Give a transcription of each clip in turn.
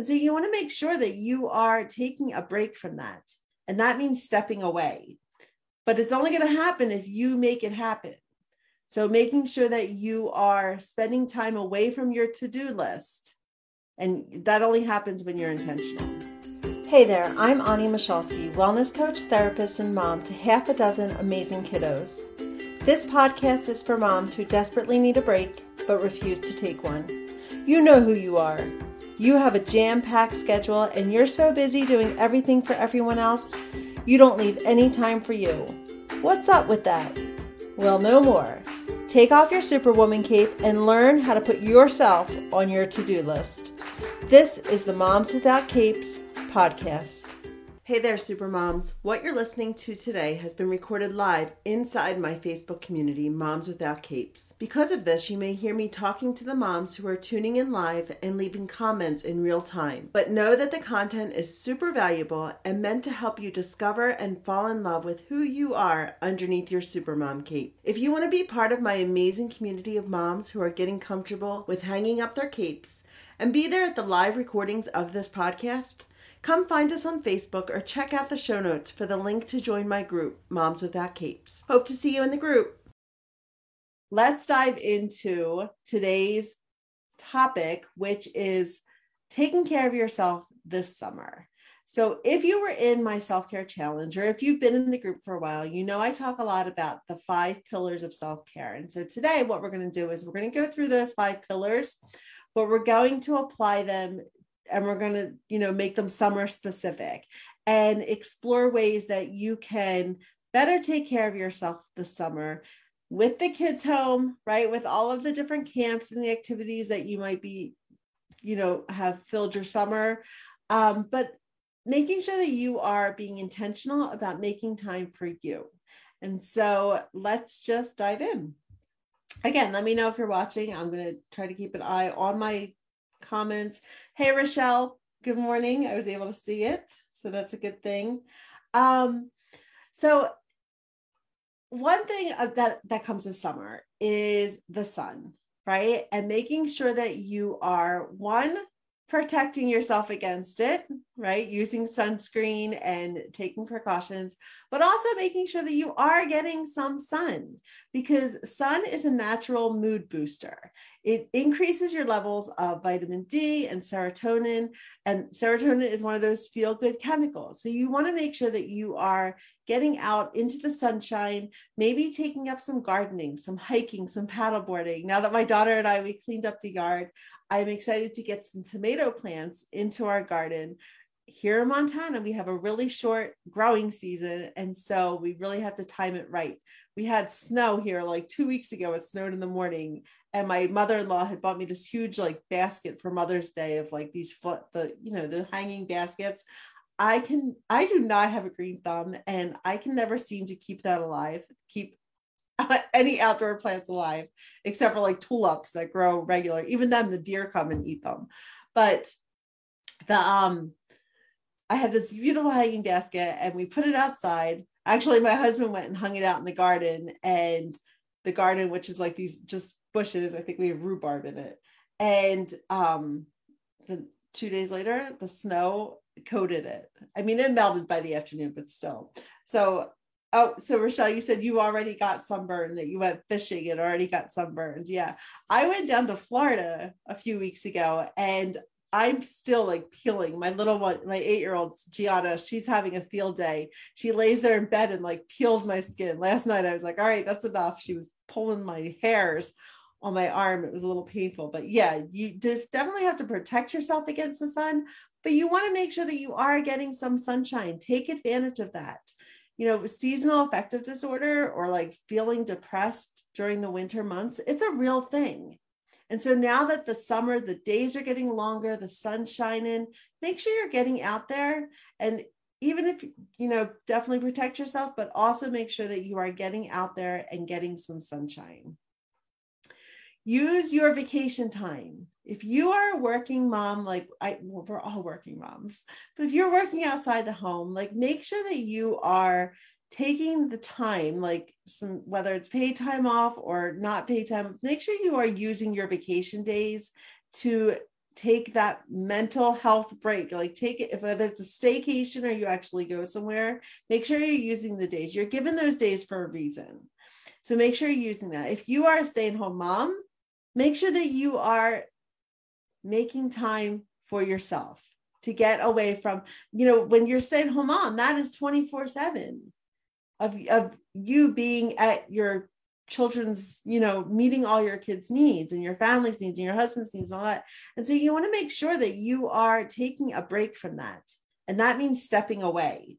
And so you want to make sure that you are taking a break from that. And that means stepping away. But it's only going to happen if you make it happen. So making sure that you are spending time away from your to do list. And that only happens when you're intentional. Hey there, I'm Ani Michalski, wellness coach, therapist, and mom to half a dozen amazing kiddos. This podcast is for moms who desperately need a break but refuse to take one. You know who you are. You have a jam packed schedule and you're so busy doing everything for everyone else, you don't leave any time for you. What's up with that? Well, no more. Take off your Superwoman cape and learn how to put yourself on your to do list. This is the Moms Without Capes podcast. Hey there, Supermoms. What you're listening to today has been recorded live inside my Facebook community, Moms Without Capes. Because of this, you may hear me talking to the moms who are tuning in live and leaving comments in real time. But know that the content is super valuable and meant to help you discover and fall in love with who you are underneath your Supermom cape. If you want to be part of my amazing community of moms who are getting comfortable with hanging up their capes and be there at the live recordings of this podcast, Come find us on Facebook or check out the show notes for the link to join my group, Moms Without Capes. Hope to see you in the group. Let's dive into today's topic, which is taking care of yourself this summer. So, if you were in my self care challenge, or if you've been in the group for a while, you know I talk a lot about the five pillars of self care. And so, today, what we're going to do is we're going to go through those five pillars, but we're going to apply them and we're going to you know make them summer specific and explore ways that you can better take care of yourself this summer with the kids home right? With all of the different camps and the activities that you might be you know have filled your summer. Um, but making sure that you are being intentional about making time for you. And so let's just dive in. Again let me know if you're watching. I'm going to try to keep an eye on my comments. Hey, Rochelle, good morning. I was able to see it. So that's a good thing. Um, so one thing that that comes with summer is the sun, right? And making sure that you are one protecting yourself against it, right? Using sunscreen and taking precautions, but also making sure that you are getting some sun because sun is a natural mood booster. It increases your levels of vitamin D and serotonin, and serotonin is one of those feel good chemicals. So you want to make sure that you are getting out into the sunshine, maybe taking up some gardening, some hiking, some paddleboarding. Now that my daughter and I we cleaned up the yard, I'm excited to get some tomato plants into our garden. Here in Montana, we have a really short growing season. And so we really have to time it right. We had snow here like two weeks ago. It snowed in the morning. And my mother in law had bought me this huge like basket for Mother's Day of like these, the, you know, the hanging baskets. I can, I do not have a green thumb and I can never seem to keep that alive, keep any outdoor plants alive, except for like tulips that grow regular. Even then, the deer come and eat them. But the um, I had this beautiful hanging basket, and we put it outside. Actually, my husband went and hung it out in the garden, and the garden, which is like these just bushes. I think we have rhubarb in it, and um, the two days later, the snow coated it. I mean, it melted by the afternoon, but still. So Oh, so Rochelle, you said you already got sunburned, that you went fishing and already got sunburned. Yeah. I went down to Florida a few weeks ago and I'm still like peeling. My little one, my eight year old Gianna, she's having a field day. She lays there in bed and like peels my skin. Last night I was like, all right, that's enough. She was pulling my hairs on my arm. It was a little painful, but yeah, you definitely have to protect yourself against the sun, but you want to make sure that you are getting some sunshine. Take advantage of that you know, seasonal affective disorder or like feeling depressed during the winter months, it's a real thing. And so now that the summer, the days are getting longer, the sun's shining, make sure you're getting out there. And even if, you know, definitely protect yourself, but also make sure that you are getting out there and getting some sunshine. Use your vacation time. If you are a working mom, like I, we're all working moms, but if you're working outside the home, like make sure that you are taking the time, like some, whether it's paid time off or not paid time, make sure you are using your vacation days to take that mental health break. Like take it if whether it's a staycation or you actually go somewhere make sure you're using the days. You're given those days for a reason. So make sure you're using that. If you are a stay-at-home mom make sure that you are making time for yourself to get away from you know when you're stay-at-home mom that is 24 7 of, of you being at your children's you know meeting all your kids needs and your family's needs and your husband's needs and all that. And so you want to make sure that you are taking a break from that. And that means stepping away.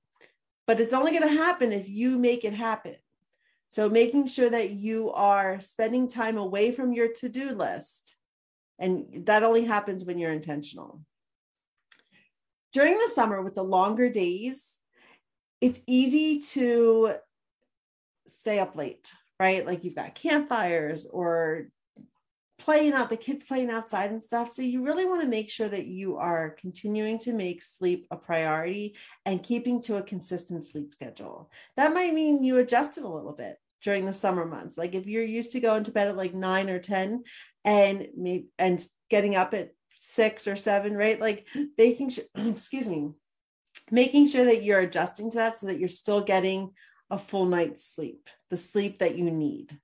But it's only going to happen if you make it happen so making sure that you are spending time away from your to-do list and that only happens when you're intentional during the summer with the longer days it's easy to stay up late right? Like you've got campfires or playing out the kids playing outside and stuff. So you really want to make sure that you are continuing to make sleep a priority and keeping to a consistent sleep schedule. That might mean you adjust it a little bit during the summer months. Like if you're used to going to bed at like 9 or 10 and maybe and getting up at 6 or 7, right? Like making sure excuse me, making sure that you're adjusting to that so that you're still getting a full night's sleep, the sleep that you need.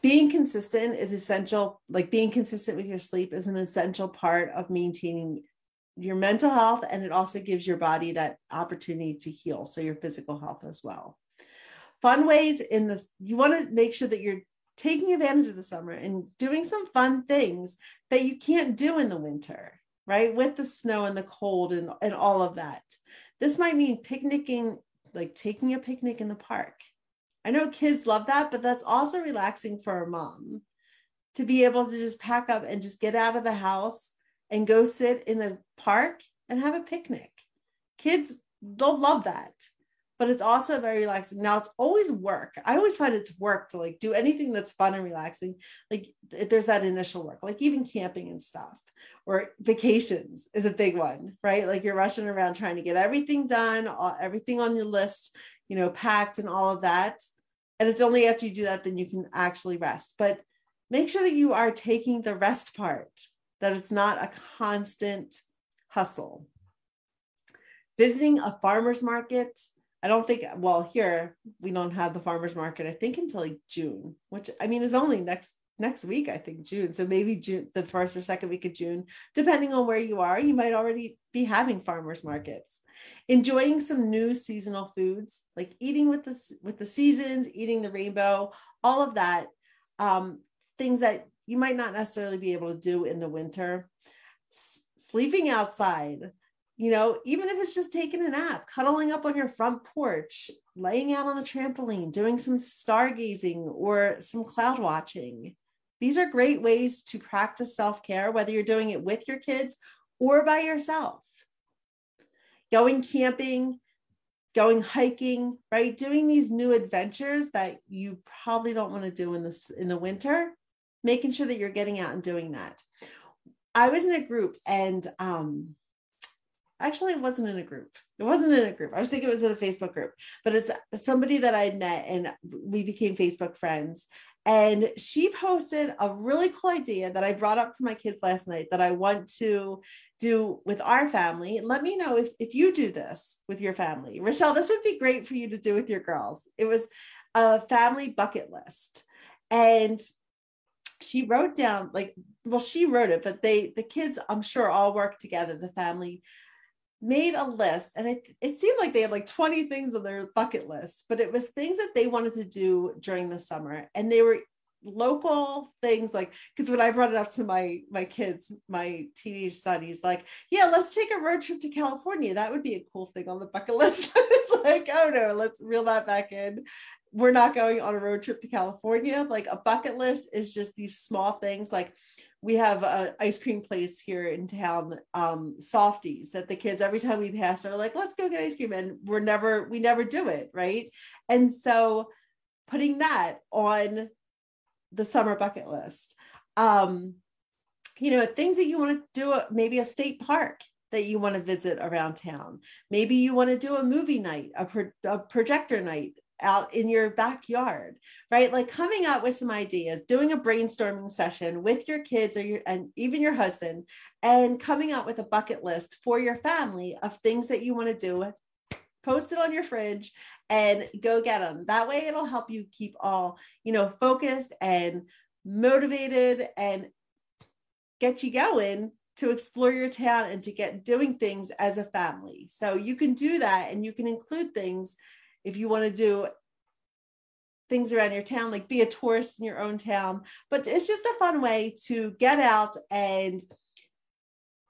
Being consistent is essential, like being consistent with your sleep is an essential part of maintaining your mental health. And it also gives your body that opportunity to heal. So your physical health as well. Fun ways in this, you want to make sure that you're taking advantage of the summer and doing some fun things that you can't do in the winter, right? With the snow and the cold and, and all of that. This might mean picnicking like taking a picnic in the park. I know kids love that, but that's also relaxing for a mom to be able to just pack up and just get out of the house and go sit in the park and have a picnic. Kids, they'll love that but it's also very relaxing. Now it's always work. I always find it's work to like do anything that's fun and relaxing. Like there's that initial work, like even camping and stuff, or vacations is a big one, right? Like you're rushing around trying to get everything done, everything on your list, you know, packed and all of that. And it's only after you do that then you can actually rest. But make sure that you are taking the rest part, that it's not a constant hustle. Visiting a farmer's market I don't think, well, here we don't have the farmers market, I think until like June, which I mean is only next next week, I think June. So maybe June, the first or second week of June, depending on where you are, you might already be having farmers markets. Enjoying some new seasonal foods, like eating with the with the seasons, eating the rainbow, all of that. Um, things that you might not necessarily be able to do in the winter. S- sleeping outside you know, even if it's just taking a nap, cuddling up on your front porch, laying out on the trampoline, doing some stargazing or some cloud watching. These are great ways to practice self care, whether you're doing it with your kids or by yourself. Going camping, going hiking, right? Doing these new adventures that you probably don't want to do in this in the winter, making sure that you're getting out and doing that. I was in a group and um actually it wasn't in a group. It wasn't in a group. I was thinking it was in a facebook group but it's somebody that i met and we became facebook friends. And she posted a really cool idea that i brought up to my kids last night that i want to do with our family. Let me know if, if you do this with your family. Rochelle this would be great for you to do with your girls. It was a family bucket list. And she wrote down like well she wrote it but they the kids i'm sure all work together the family made a list and it, it seemed like they had like 20 things on their bucket list but it was things that they wanted to do during the summer and they were local things like because when i brought it up to my my kids my teenage son he's like yeah let's take a road trip to california. That would be a cool thing on the bucket list. It's like oh no let's reel that back in. We're not going on a road trip to california. Like a bucket list is just these small things like we have an ice cream place here in town, um, Softies, that the kids every time we pass are like, let's go get ice cream. And we're never, we never do it. Right. And so putting that on the summer bucket list. Um, you know, things that you want to do, maybe a state park that you want to visit around town. Maybe you want to do a movie night, a, pro- a projector night out in your backyard, right? Like coming up with some ideas, doing a brainstorming session with your kids or your and even your husband, and coming up with a bucket list for your family of things that you want to do. Post it on your fridge and go get them. That way it'll help you keep all, you know, focused and motivated and get you going to explore your town and to get doing things as a family. So you can do that and you can include things if you want to do things around your town, like be a tourist in your own town. But it's just a fun way to get out and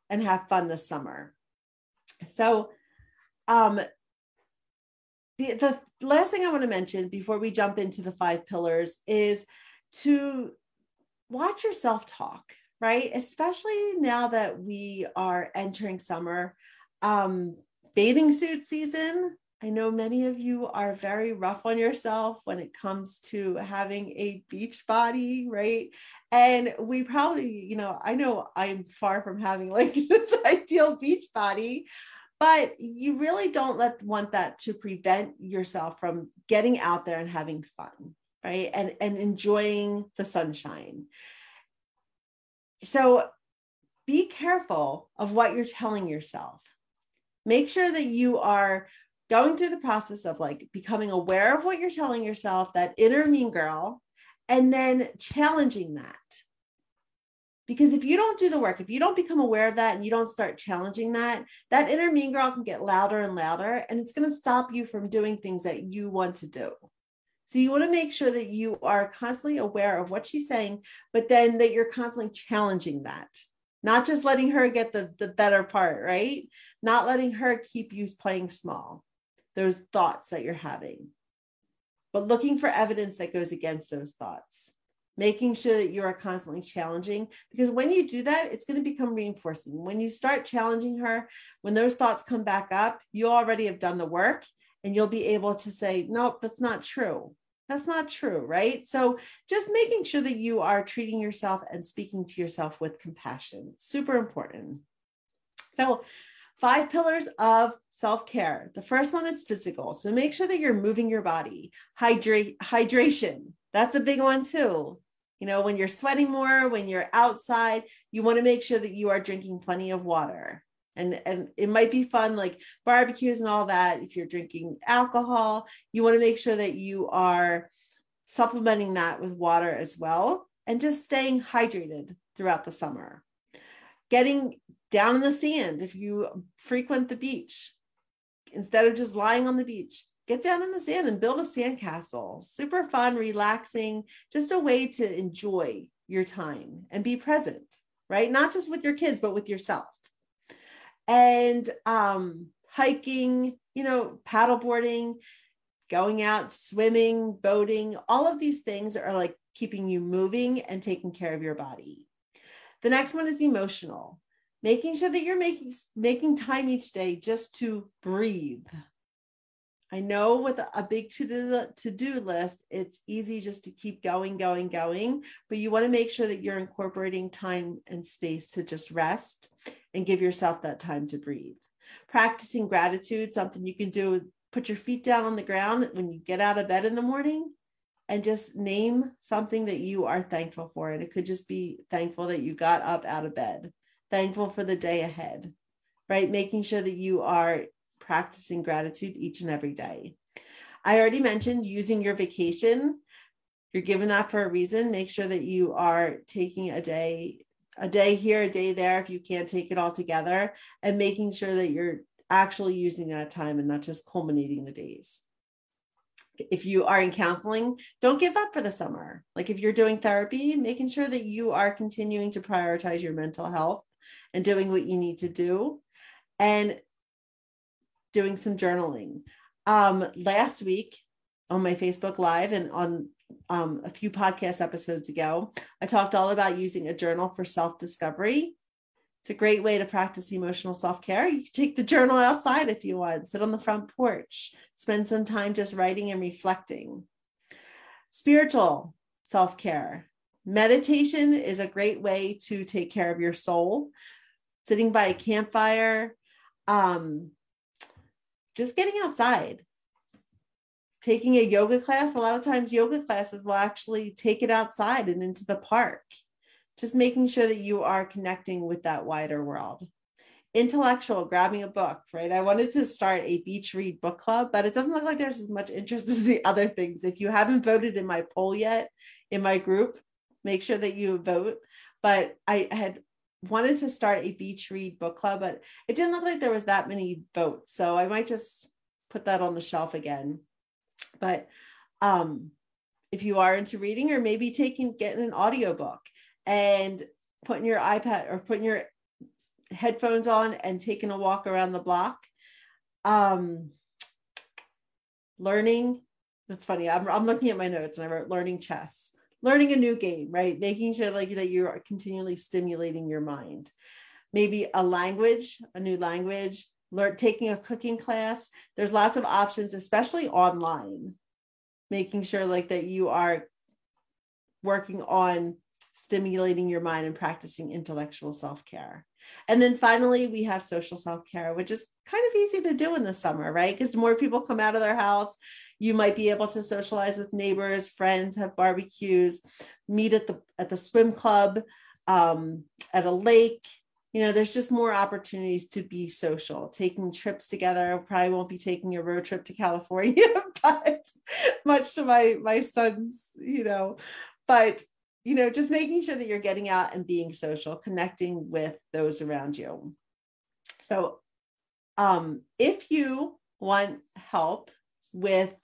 and have fun this summer. So um the, the last thing I want to mention before we jump into the five pillars is to watch yourself talk right? Especially now that we are entering summer. Um, bathing suit season. I know many of you are very rough on yourself when it comes to having a beach body, right? And we probably, you know, I know I'm far from having like this ideal beach body, but you really don't let want that to prevent yourself from getting out there and having fun, right? And and enjoying the sunshine so be careful of what you're telling yourself. Make sure that you are going through the process of like becoming aware of what you're telling yourself, that inner mean girl, and then challenging that. Because if you don't do the work, if you don't become aware of that and you don't start challenging that, that inner mean girl can get louder and louder, and it's going to stop you from doing things that you want to do. So you want to make sure that you are constantly aware of what she's saying, but then that you're constantly challenging that, not just letting her get the, the better part, right? Not letting her keep you playing small, those thoughts that you're having, but looking for evidence that goes against those thoughts. Making sure that you are constantly challenging because when you do that, it's going to become reinforcing. When you start challenging her, when those thoughts come back up, you already have done the work and you'll be able to say, Nope, that's not true that's not true, right? So just making sure that you are treating yourself and speaking to yourself with compassion, super important. So, five pillars of self care. The first one is physical. So make sure that you're moving your body. Hydrate, hydration. That's a big one too. You know, when you're sweating more, when you're outside, you want to make sure that you are drinking plenty of water and and it might be fun like barbecues and all that if you're drinking alcohol you want to make sure that you are supplementing that with water as well and just staying hydrated throughout the summer getting down in the sand if you frequent the beach instead of just lying on the beach get down in the sand and build a sandcastle. Super fun relaxing just a way to enjoy your time and be present right? Not just with your kids but with yourself. And um, hiking, you know, paddleboarding, going out swimming, boating, all of these things are like keeping you moving and taking care of your body. The next one is emotional, making sure that you're making making time each day just to breathe. I know with a big to-do, to-do list, it's easy just to keep going, going, going, but you want to make sure that you're incorporating time and space to just rest and give yourself that time to breathe. Practicing gratitude, something you can do, is put your feet down on the ground when you get out of bed in the morning and just name something that you are thankful for. And it could just be thankful that you got up out of bed, thankful for the day ahead, right? Making sure that you are practicing gratitude each and every day. I already mentioned using your vacation. You're given that for a reason. Make sure that you are taking a day a day here, a day there, if you can't take it all together, and making sure that you're actually using that time and not just culminating the days. If you are in counseling, don't give up for the summer. Like if you're doing therapy, making sure that you are continuing to prioritize your mental health and doing what you need to do and doing some journaling. Um, last week on my Facebook Live and on um, a few podcast episodes ago, I talked all about using a journal for self discovery. It's a great way to practice emotional self care. You take the journal outside if you want, sit on the front porch, spend some time just writing and reflecting. Spiritual self care. Meditation is a great way to take care of your soul. Sitting by a campfire, um, just getting outside, taking a yoga class, a lot of times yoga classes will actually take it outside and into the park. Just making sure that you are connecting with that wider world. Intellectual, grabbing a book, right? I wanted to start a beach read book club, but it doesn't look like there's as much interest as the other things. If you haven't voted in my poll yet in my group, make sure that you vote. But I had wanted to start a beach read book club, but it didn't look like there was that many votes. So I might just put that on the shelf again. But um, if you are into reading or maybe taking getting an audiobook and putting your iPad or putting your headphones on and taking a walk around the block. Um, learning, that's funny. I'm, I'm looking at my notes and I wrote learning chess, learning a new game, right? Making sure like that you're continually stimulating your mind. Maybe a language, a new language, learn taking a cooking class. There's lots of options, especially online, making sure like that you are working on stimulating your mind and practicing intellectual self-care. And then finally, we have social self-care, which is kind of easy to do in the summer, right? Because more people come out of their house, you might be able to socialize with neighbors, friends, have barbecues, meet at the at the swim club, um, at a lake, you know there's just more opportunities to be social taking trips together probably won't be taking a road trip to california but much to my my son's you know but you know just making sure that you're getting out and being social connecting with those around you so um if you want help with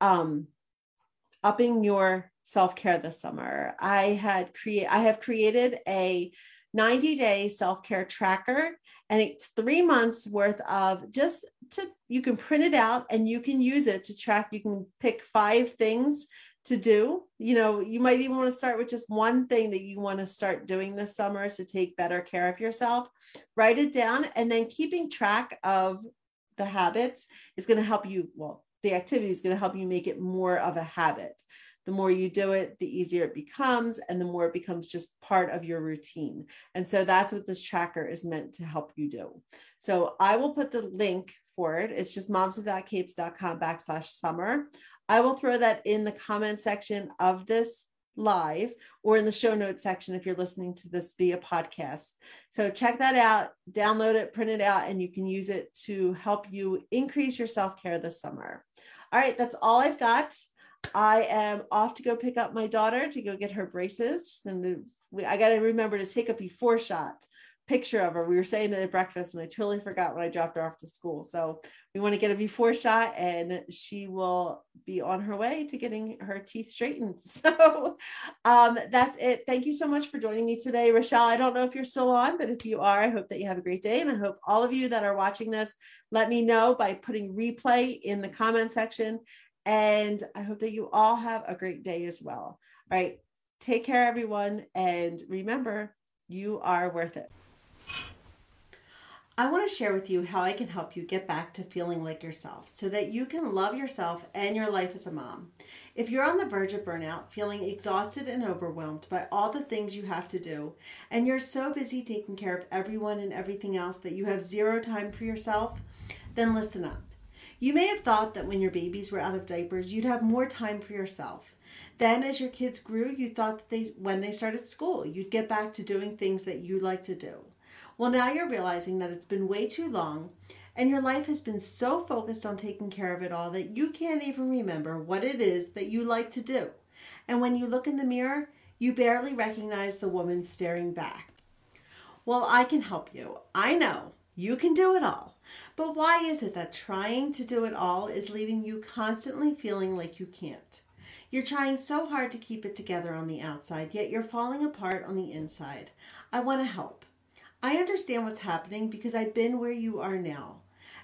um upping your self-care this summer i had create i have created a 90 day self care tracker. And it's three months worth of just to, you can print it out and you can use it to track. You can pick five things to do. You know, you might even want to start with just one thing that you want to start doing this summer to take better care of yourself. Write it down and then keeping track of the habits is going to help you. Well, the activity is going to help you make it more of a habit the more you do it, the easier it becomes, and the more it becomes just part of your routine. And so that's what this tracker is meant to help you do. So I will put the link for it. It's just momswithoutcapes.com backslash summer. I will throw that in the comment section of this live or in the show notes section if you're listening to this via podcast. So check that out, download it, print it out, and you can use it to help you increase your self care this summer. All right, that's all I've got. I am off to go pick up my daughter to go get her braces. And I got to remember to take a before shot picture of her. We were saying it at breakfast and I totally forgot when I dropped her off to school. So we want to get a before shot and she will be on her way to getting her teeth straightened. So um, that's it. Thank you so much for joining me today, Rochelle. I don't know if you're still on, but if you are, I hope that you have a great day. And I hope all of you that are watching this, let me know by putting replay in the comment section. And I hope that you all have a great day as well. All right. Take care, everyone. And remember, you are worth it. I want to share with you how I can help you get back to feeling like yourself so that you can love yourself and your life as a mom. If you're on the verge of burnout, feeling exhausted and overwhelmed by all the things you have to do, and you're so busy taking care of everyone and everything else that you have zero time for yourself, then listen up. You may have thought that when your babies were out of diapers, you'd have more time for yourself. Then, as your kids grew, you thought that they, when they started school, you'd get back to doing things that you like to do. Well, now you're realizing that it's been way too long, and your life has been so focused on taking care of it all that you can't even remember what it is that you like to do. And when you look in the mirror, you barely recognize the woman staring back. Well, I can help you. I know you can do it all. But why is it that trying to do it all is leaving you constantly feeling like you can't? You're trying so hard to keep it together on the outside, yet you're falling apart on the inside. I want to help. I understand what's happening because I've been where you are now.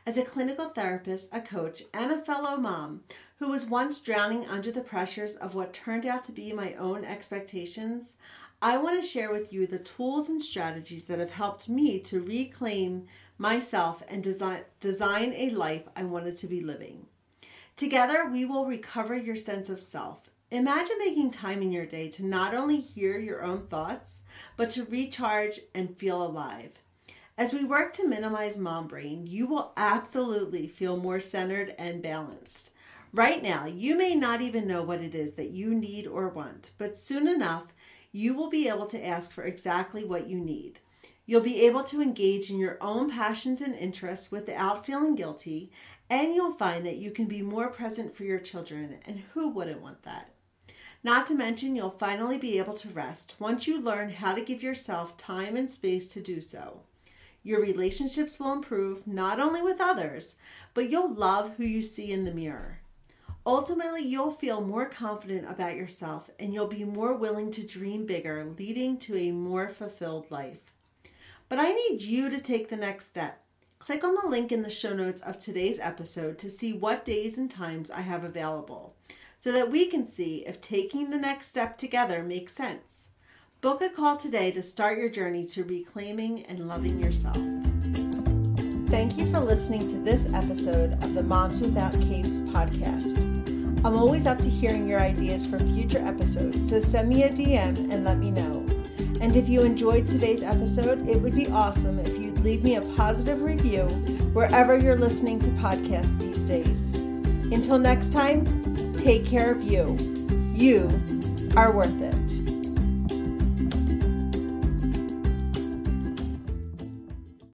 As a clinical therapist, a coach, and a fellow mom who was once drowning under the pressures of what turned out to be my own expectations, I want to share with you the tools and strategies that have helped me to reclaim myself, and design, design a life I wanted to be living. Together, we will recover your sense of self. Imagine making time in your day to not only hear your own thoughts, but to recharge and feel alive. As we work to minimize mom brain, you will absolutely feel more centered and balanced. Right now, you may not even know what it is that you need or want, but soon enough, you will be able to ask for exactly what you need. You'll be able to engage in your own passions and interests without feeling guilty, and you'll find that you can be more present for your children, and who wouldn't want that? Not to mention, you'll finally be able to rest once you learn how to give yourself time and space to do so. Your relationships will improve not only with others, but you'll love who you see in the mirror. Ultimately, you'll feel more confident about yourself and you'll be more willing to dream bigger, leading to a more fulfilled life. But I need you to take the next step. Click on the link in the show notes of today's episode to see what days and times I have available so that we can see if taking the next step together makes sense. Book a call today to start your journey to reclaiming and loving yourself. Thank you for listening to this episode of the Moms Without Capes podcast. I'm always up to hearing your ideas for future episodes, so send me a DM and let me know. And if you enjoyed today's episode, it would be awesome if you'd leave me a positive review wherever you're listening to podcasts these days. Until next time, take care of you. You are worth it.